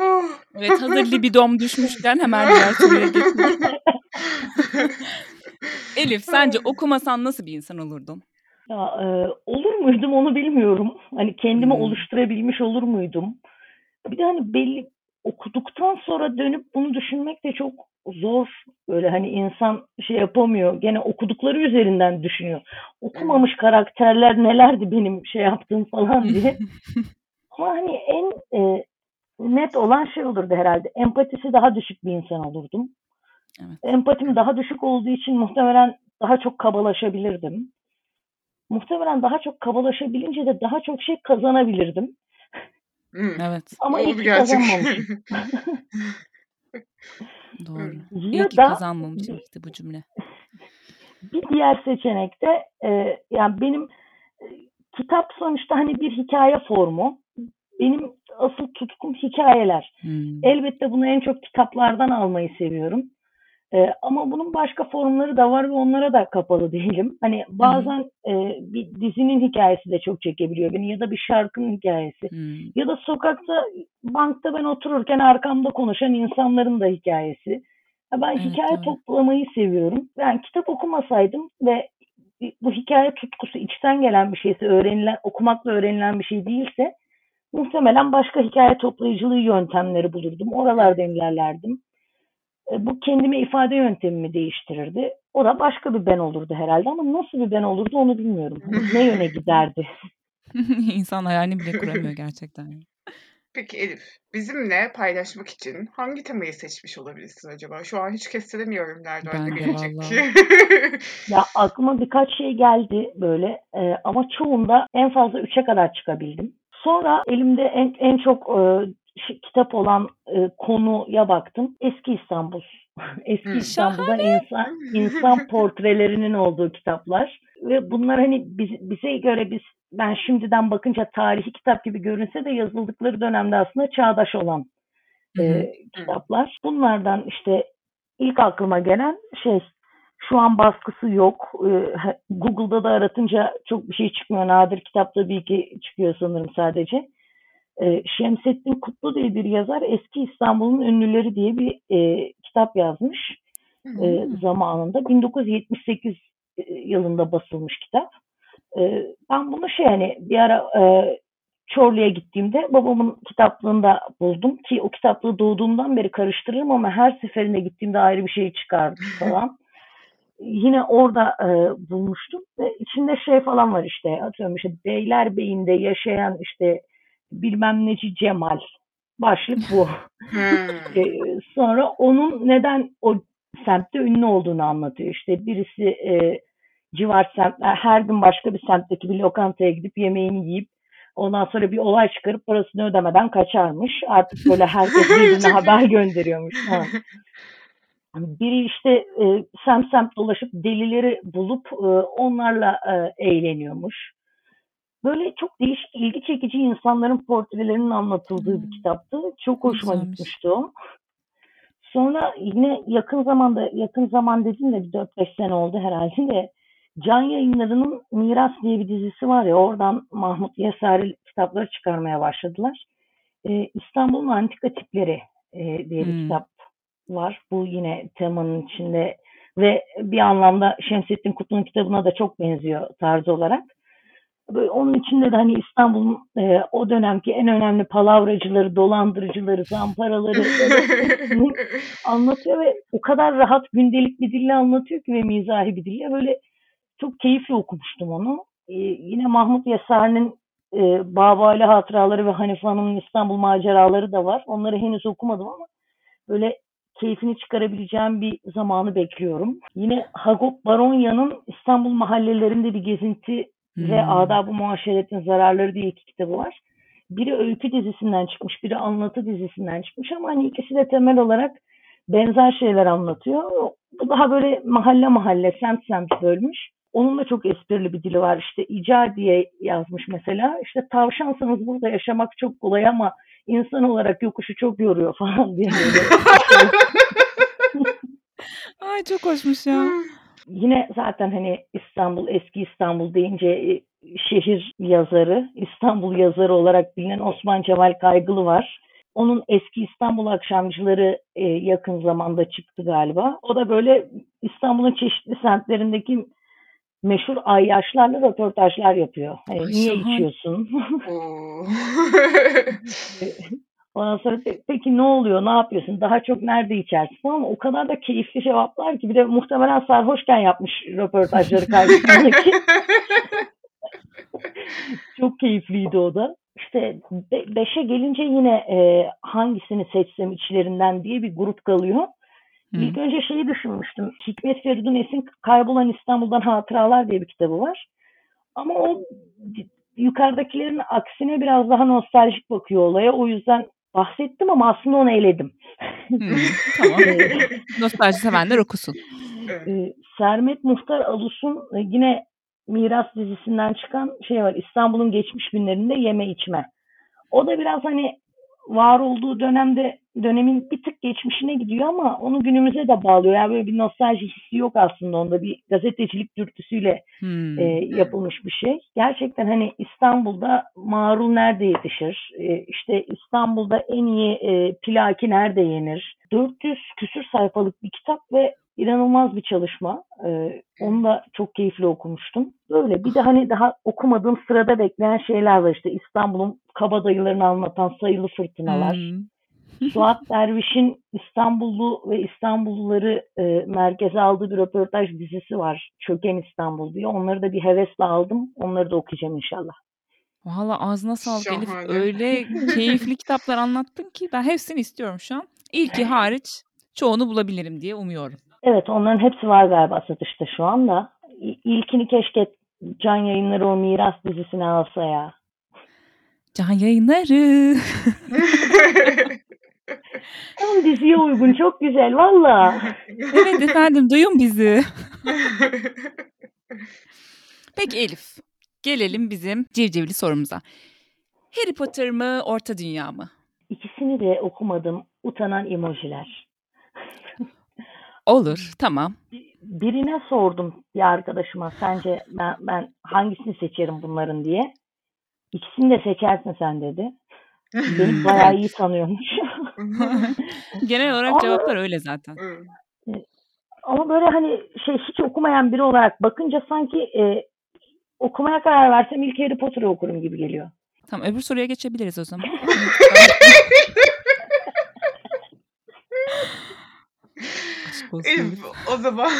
Oh. Evet hazır libidom düşmüşken hemen diğer soruya geçelim. Elif sence okumasan nasıl bir insan olurdun? Ya, e, olur muydum onu bilmiyorum. Hani kendimi Hmm. oluşturabilmiş olur muydum? Bir de hani belli okuduktan sonra dönüp bunu düşünmek de çok zor. Böyle hani insan şey yapamıyor. Gene okudukları üzerinden düşünüyor. Okumamış karakterler nelerdi benim şey yaptığım falan diye. Ama hani en e, net olan şey olurdu herhalde. Empatisi daha düşük bir insan olurdum. Evet. Empatim daha düşük olduğu için muhtemelen daha çok kabalaşabilirdim. Muhtemelen daha çok kabalaşabilince de daha çok şey kazanabilirdim. Hmm. Evet Ama iyi Oldu gerçek. kazanmamışım. doğru. ya İyi da kazanmamışım işte bu cümle. bir diğer seçenek de e, yani benim e, kitap sonuçta hani bir hikaye formu. Benim asıl tutkum hikayeler. Hmm. Elbette bunu en çok kitaplardan almayı seviyorum. Ee, ama bunun başka formları da var ve onlara da kapalı değilim. Hani bazen e, bir dizinin hikayesi de çok çekebiliyor beni ya da bir şarkının hikayesi. Hmm. Ya da sokakta, bankta ben otururken arkamda konuşan insanların da hikayesi. Ben Evet, hikaye doğru. toplamayı seviyorum. Ben kitap okumasaydım ve bu hikaye tutkusu içten gelen bir şeyse, öğrenilen, okumakla öğrenilen bir şey değilse muhtemelen başka hikaye toplayıcılığı yöntemleri bulurdum. Oralarda ilerlerdim. E, Bu kendime ifade yöntemimi değiştirirdi. O da başka bir ben olurdu herhalde ama nasıl bir ben olurdu onu bilmiyorum. Ne yöne giderdi? İnsan hayalini bile kuramıyor gerçekten. Peki Elif, bizimle paylaşmak için hangi temayı seçmiş olabilirsin acaba? Şu an hiç kestiremiyorum nereden Ben de gelecek vallahi. diye. Ya aklıma birkaç şey geldi böyle e, ama çoğunda en fazla üçe kadar çıkabildim. Sonra elimde en, en çok e, kitap olan e, konuya baktım. Eski İstanbul. Eski. İstanbul'dan insan insan portrelerinin olduğu kitaplar ve bunlar hani biz- bize göre biz ben şimdiden bakınca tarihi kitap gibi görünse de yazıldıkları dönemde aslında çağdaş olan e, kitaplar. Bunlardan işte ilk aklıma gelen şey şu an baskısı yok. E, Google'da da aratınca çok bir şey çıkmıyor. Nadir kitapta bir iki çıkıyor sanırım sadece. E, Şemsettin Kutlu diye bir yazar Eski İstanbul'un Ünlüleri diye bir e, kitap yazmış e, Hmm. zamanında. 1978 yılında basılmış kitap. E, ben bunu şey hani bir ara e, Çorlu'ya gittiğimde babamın kitaplığında buldum ki o kitaplığı doğduğumdan beri karıştırırım ama her seferinde gittiğimde ayrı bir şey çıkardı falan. Yine orada e, bulmuştum ve içinde şey falan var işte atıyorum işte Beylerbeyi'nde yaşayan işte bilmem neci Cemal başlık bu. E, sonra onun neden o semtte ünlü olduğunu anlatıyor. İşte birisi e, civar semtler her gün başka bir semtteki bir lokantaya gidip yemeğini yiyip ondan sonra bir olay çıkarıp parasını ödemeden kaçarmış. Artık böyle herkes birbirine haber gönderiyormuş. falan. Biri işte e, semt semt dolaşıp delileri bulup e, onlarla e, eğleniyormuş. böyle çok değişik, ilgi çekici insanların portrelerinin anlatıldığı bir Hmm. kitaptı. Çok hoşuma Güzelmiş. gitmişti o. Sonra yine yakın zamanda, yakın zaman dedim de bir 4-5 sene oldu herhalde de Can Yayınları'nın Miras diye bir dizisi var ya oradan Mahmut Yesari kitapları çıkarmaya başladılar. Ee, İstanbul'un Antika Tipleri e, diye bir Hmm. kitap var. Bu yine temanın içinde ve bir anlamda Şemsettin Kutlu'nun kitabına da çok benziyor tarzı olarak. Böyle onun içinde de hani İstanbul'un e, o dönemki en önemli palavracıları, dolandırıcıları, zamparaları anlatıyor ve o kadar rahat gündelik bir dille anlatıyor ki ve mizahi bir dille böyle çok keyifli okumuştum onu. Ee, yine Mahmut Yesar'ın e, Babali Hatıraları ve Hanife Hanım'ın İstanbul Maceraları da var. Onları henüz okumadım ama böyle keyfini çıkarabileceğim bir zamanı bekliyorum. Yine Hagop Baronya'nın İstanbul mahallelerinde bir gezinti ve Hmm. Adab-ı Muaşeret'in Zararları diye iki kitabı var. Biri öykü dizisinden çıkmış, biri anlatı dizisinden çıkmış ama hani ikisi de temel olarak benzer şeyler anlatıyor. Bu daha böyle mahalle mahalle, semt semt bölmüş. Onun da çok esprili bir dili var. İşte ica diye yazmış mesela. İşte tavşansanız burada yaşamak çok kolay ama insan olarak yokuşu çok yoruyor falan diye. Ay çok hoşmuş ya. Yine zaten hani İstanbul, eski İstanbul deyince e, şehir yazarı, İstanbul yazarı olarak bilinen Osman Cemal Kaygılı var. Onun eski İstanbul akşamcıları e, yakın zamanda çıktı galiba. O da böyle İstanbul'un çeşitli semtlerindeki meşhur ayyaşlarla röportajlar yapıyor. Hani Ay, niye şahane. içiyorsun? Oo. Ondan sonra "Pe- peki ne oluyor, ne yapıyorsun, daha çok nerede içersin falan ama o kadar da keyifli cevaplar ki bir de muhtemelen sarhoşken yapmış röportajları karşısındaki. Çok keyifliydi o da. İşte be- beşe gelince yine e, hangisini seçsem içlerinden diye bir grup kalıyor. Hı. İlk önce şeyi düşünmüştüm. Hikmet Feridun Es'in Kaybolan İstanbul'dan Hatıralar diye bir kitabı var. Ama o yukarıdakilerin aksine biraz daha nostaljik bakıyor olaya. O yüzden bahsettim ama aslında onu eledim. Hmm, tamam. Ee, Nostalji sevenler okusun. E, Sermet Muhtar Alus'un e, yine Miras dizisinden çıkan şey var. İstanbul'un geçmiş günlerinde yeme içme. O da biraz hani var olduğu dönemde dönemin bir tık geçmişine gidiyor ama onu günümüze de bağlıyor. Yani böyle bir nostalji hissi yok aslında onda. Bir gazetecilik dürtüsüyle Hmm. e, yapılmış bir şey. Gerçekten hani İstanbul'da marul nerede yetişir? E, işte İstanbul'da en iyi e, plaki nerede yenir? 400 küsür sayfalık bir kitap ve inanılmaz bir çalışma. E, onu da çok keyifli okumuştum. Böyle bir de hani daha okumadığım sırada bekleyen şeyler var işte İstanbul'un kabadayılarını anlatan sayılı fırtınalar. Hmm. Suat Derviş'in İstanbullu ve İstanbulluları e, merkeze aldığı bir röportaj dizisi var. Çöken İstanbul diye. Onları da bir hevesle aldım. Onları da okuyacağım inşallah. Valla ağzına sağlık Elif. Şahane. Öyle keyifli kitaplar anlattın ki ben hepsini istiyorum şu an. İlki hariç çoğunu bulabilirim diye umuyorum. Evet onların hepsi var galiba satışta şu anda. İ- İlkini keşke Can Yayınları o Miras dizisine alsa ya. Can yayınları. Tam diziye uygun. Çok güzel valla. evet efendim duyun bizi. Peki Elif. Gelelim bizim civcivli sorumuza. Harry Potter mı, Orta Dünya mı? İkisini de okumadım. Utanan emojiler. Olur, tamam. Birine sordum bir arkadaşıma sence ben, ben hangisini seçerim bunların diye. İkisini de seçersin sen dedi. Beni bayağı iyi tanıyormuş. Genel olarak Ama- cevaplar öyle zaten. Ama böyle hani şey hiç okumayan biri olarak bakınca sanki e, okumaya karar versem ilk Harry Potter'ı okurum gibi geliyor. Tamam öbür soruya geçebiliriz o zaman. Elif o zaman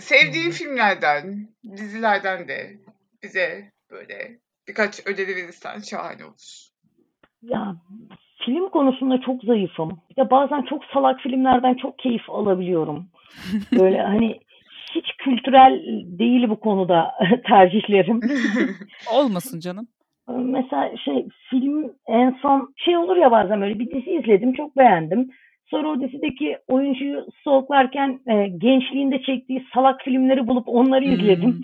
sevdiğin filmlerden, dizilerden de bize böyle birkaç öneri verirsen şahane olur. Ya film konusunda çok zayıfım. Bir de bazen çok salak filmlerden çok keyif alabiliyorum. Böyle hani hiç kültürel değil bu konuda tercihlerim. Olmasın canım. Mesela şey film en son şey olur ya bazen böyle bir dizi izledim çok beğendim. Sonra o dizideki oyuncuyu stalklarken e, gençliğinde çektiği salak filmleri bulup onları Hmm. izledim.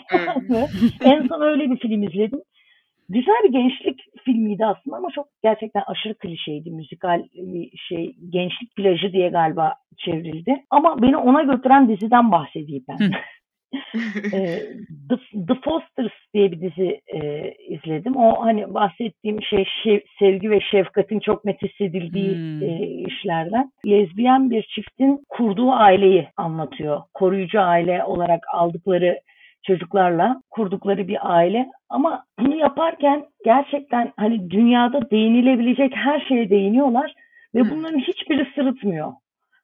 En son öyle bir film izledim. Güzel bir gençlik filmiydi aslında ama çok gerçekten aşırı klişeydi. Müzikal bir şey, gençlik plajı diye galiba çevrildi. Ama beni ona götüren diziden bahsedeyim ben. Ee, The, The Fosters diye bir dizi e, izledim. O hani bahsettiğim şey şev- sevgi ve şefkatin çok net hissedildiği Hmm. e, işlerden. Lezbiyen bir çiftin kurduğu aileyi anlatıyor. Koruyucu aile olarak aldıkları çocuklarla kurdukları bir aile. Ama bunu yaparken gerçekten hani dünyada değinilebilecek her şeye değiniyorlar ve Hmm. bunların hiçbiri sırıtmıyor.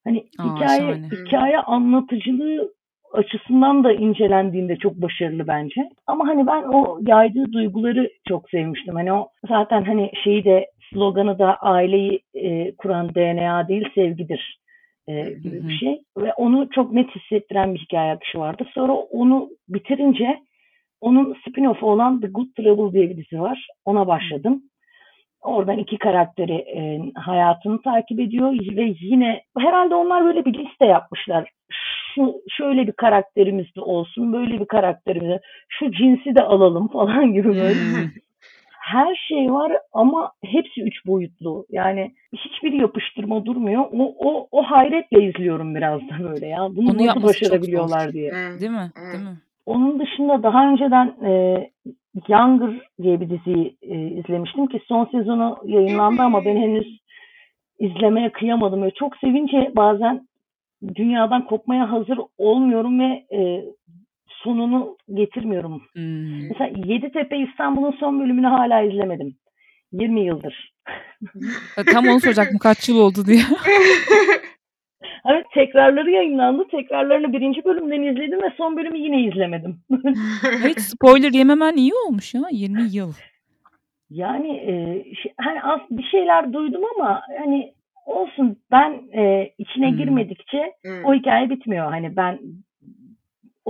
Hani Aa, hikaye şahane. hikaye anlatıcılığı açısından da incelendiğinde çok başarılı bence. Ama hani ben o yaydığı duyguları çok sevmiştim. Hani o zaten hani şeyi de sloganı da aileyi e, kuran DNA değil sevgidir e, gibi Hı hı. bir şey. Ve onu çok net hissettiren bir hikaye akışı vardı. Sonra onu bitirince onun spin-off'u olan The Good Trouble diye bir dizi var. Ona başladım. Oradan iki karakteri e, hayatını takip ediyor ve yine herhalde onlar böyle bir liste yapmışlar. Şu şöyle bir karakterimiz de olsun, böyle bir karakterimiz de, şu cinsi de alalım falan gibi böyle. Her şey var ama hepsi üç boyutlu. Yani hiçbir yapıştırma durmuyor. O, o, o hayretle izliyorum biraz da böyle ya. Bunu Onu nasıl başarabiliyorlar diye. Değil mi? Değil mi? Onun dışında daha önceden e, Younger diye bir diziyi e, izlemiştim ki son sezonu yayınlandı ama ben henüz izlemeye kıyamadım. Ve çok sevince bazen dünyadan kopmaya hazır olmuyorum ve e, sonunu getirmiyorum. Hmm. Mesela Yeditepe İstanbul'un son bölümünü hala izlemedim. 20 yıldır. Tam onu soracaktım kaç yıl oldu diye. Evet tekrarları yayınlandı. Tekrarlarını birinci bölümden izledim ve son bölümü yine izlemedim. Hiç spoiler yememen iyi olmuş ya 20 yıl. Yani e, şey- hani az bir şeyler duydum ama hani olsun ben e, içine Hmm. girmedikçe Hmm. o hikaye bitmiyor. Hani ben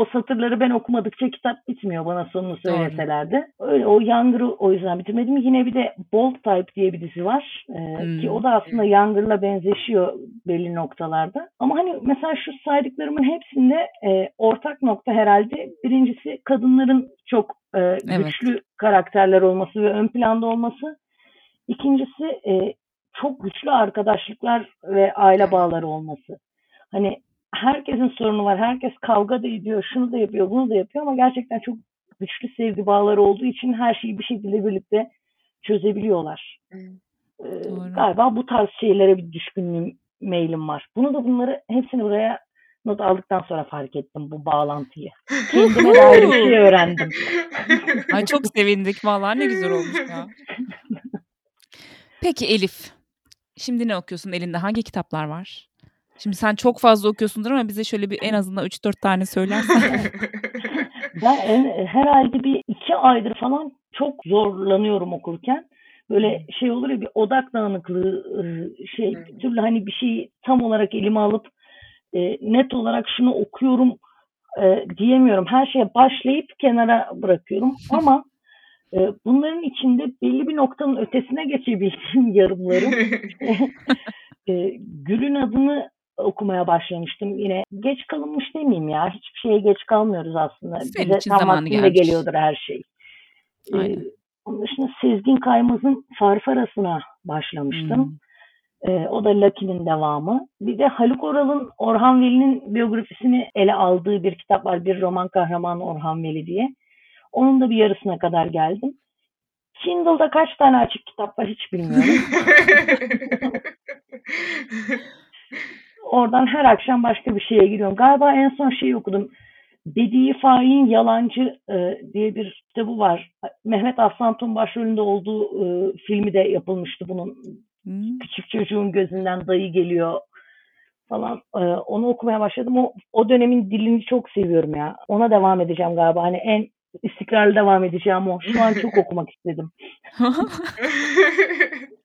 o satırları ben okumadıkça kitap bitmiyor bana sonunu söyleselerdi. Öyle o Younger'ı o yüzden bitirmedim. Yine bir de Bold Type diye bir dizi var. E, Hmm. Ki o da aslında Younger'la benzeşiyor belli noktalarda. Ama hani mesela şu saydıklarımın hepsinde e, ortak nokta herhalde birincisi kadınların çok e, güçlü karakterler olması ve ön planda olması. İkincisi e, çok güçlü arkadaşlıklar ve aile bağları olması. Hani herkesin sorunu var. Herkes kavga da ediyor, şunu da yapıyor, bunu da yapıyor ama gerçekten çok güçlü sevgi bağları olduğu için her şeyi bir şekilde birlikte çözebiliyorlar. Ee, Doğru. galiba bu tarz şeylere bir düşkünlüğüm, mailim var. Bunu da bunları hepsini buraya not aldıktan sonra fark ettim bu bağlantıyı. Kendime dair bir şey öğrendim. Ay çok sevindik vallahi ne güzel olmuş ya. Peki Elif. Şimdi ne okuyorsun elinde? Hangi kitaplar var? Şimdi sen çok fazla okuyorsundur ama bize şöyle bir en azından 3-4 tane söylersen. Ben en- herhalde bir iki aydır falan çok zorlanıyorum okurken. Böyle şey olur ya bir odak dağınıklığı ıı, şey bir türlü hani bir şeyi tam olarak elime alıp e, net olarak şunu okuyorum e, diyemiyorum. Her şeye başlayıp kenara bırakıyorum ama e, bunların içinde belli bir noktanın ötesine geçebildiğim yarımlarım e, Gül'ün adını okumaya başlamıştım. Yine geç kalınmış demeyeyim ya. Hiçbir şeye geç kalmıyoruz aslında. Senin Bize tam zamanı vaktinde gelmiş. geliyordur her şey. E, Aynen. onun dışında Sezgin Kaymaz'ın Farfarası'na başlamıştım. Hmm. E, o da Lucky'nin devamı. Bir de Haluk Oral'ın Orhan Veli'nin biyografisini ele aldığı bir kitap var. Bir roman kahramanı Orhan Veli diye. Onun da bir yarısına kadar geldim. Kindle'da kaç tane açık kitap var hiç bilmiyorum. Oradan her akşam başka bir şeye giriyorum. Galiba en son şeyi okudum. Bediye Fahin Yalancı e, diye bir kitabı var. Mehmet Aslanton başrolünde olduğu e, filmi de yapılmıştı bunun. Hmm. Küçük çocuğun gözünden dayı geliyor falan. E, onu okumaya başladım. O, o dönemin dilini çok seviyorum ya. Ona devam edeceğim galiba. Hani en istikrarlı devam edeceğim o. Şu an çok okumak istedim.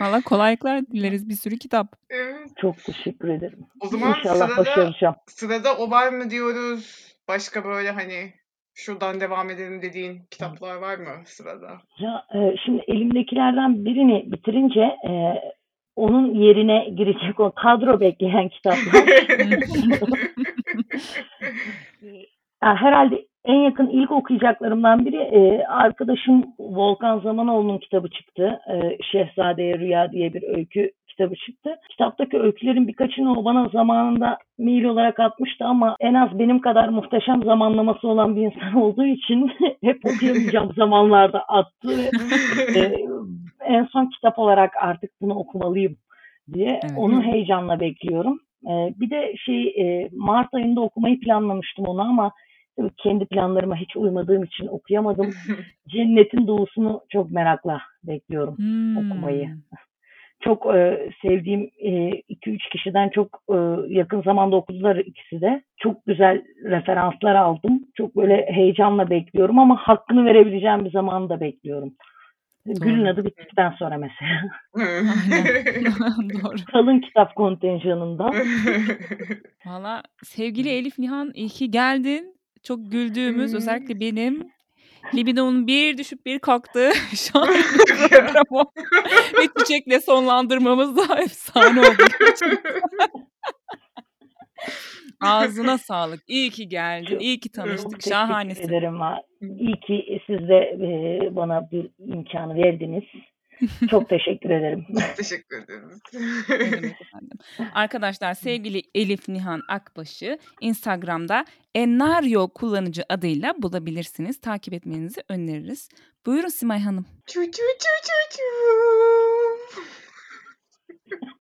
Valla kolaylıklar dileriz bir sürü kitap. Evet. Çok teşekkür ederim. O zaman İnşallah sırada, başaracağım. sırada o var mı diyoruz? Başka böyle hani şuradan devam edelim dediğin kitaplar var mı sırada? Ya e, şimdi elimdekilerden birini bitirince e, onun yerine girecek o kadro bekleyen kitaplar. Yani herhalde en yakın ilk okuyacaklarımdan biri e, arkadaşım Volkan Zamanoğlu'nun kitabı çıktı. E, Şehzadeye Rüya diye bir öykü kitabı çıktı. Kitaptaki öykülerin birkaçını o bana zamanında mail olarak atmıştı ama en az benim kadar muhteşem zamanlaması olan bir insan olduğu için hep okuyamayacağım zamanlarda attı e, en son kitap olarak artık bunu okumalıyım diye Evet. onu heyecanla bekliyorum. E, bir de şey e, Mart ayında okumayı planlamıştım onu ama kendi planlarıma hiç uymadığım için okuyamadım. Cennetin Doğusunu çok merakla bekliyorum Hmm. okumayı. Çok e, sevdiğim 2-3 kişiden çok e, yakın zamanda okudular ikisi de. Çok güzel referanslar aldım. Çok böyle heyecanla bekliyorum ama hakkını verebileceğim bir zamanı da bekliyorum. Gül'ün adı bittikten sonra mesela. Doğru. Kalın kitap kontenjanında. Valla sevgili Elif Nihan iyi ki geldin. Çok güldüğümüz Hmm. özellikle benim libidomun bir düşüp bir kalktı. Şu an programı ve çiçekle sonlandırmamız da efsane oldu. Ağzına sağlık. İyi ki geldin. İyi ki tanıştık. Teşekkür Şahanesin. ederim. ha. İyi ki siz de bana bir imkanı verdiniz. Çok teşekkür ederim. Teşekkür ederiz. Arkadaşlar sevgili Elif Nihan Akbaş'ı Instagram'da Enaryo kullanıcı adıyla bulabilirsiniz. Takip etmenizi öneririz. Buyurun Simay Hanım. Çu çu çu çu çu.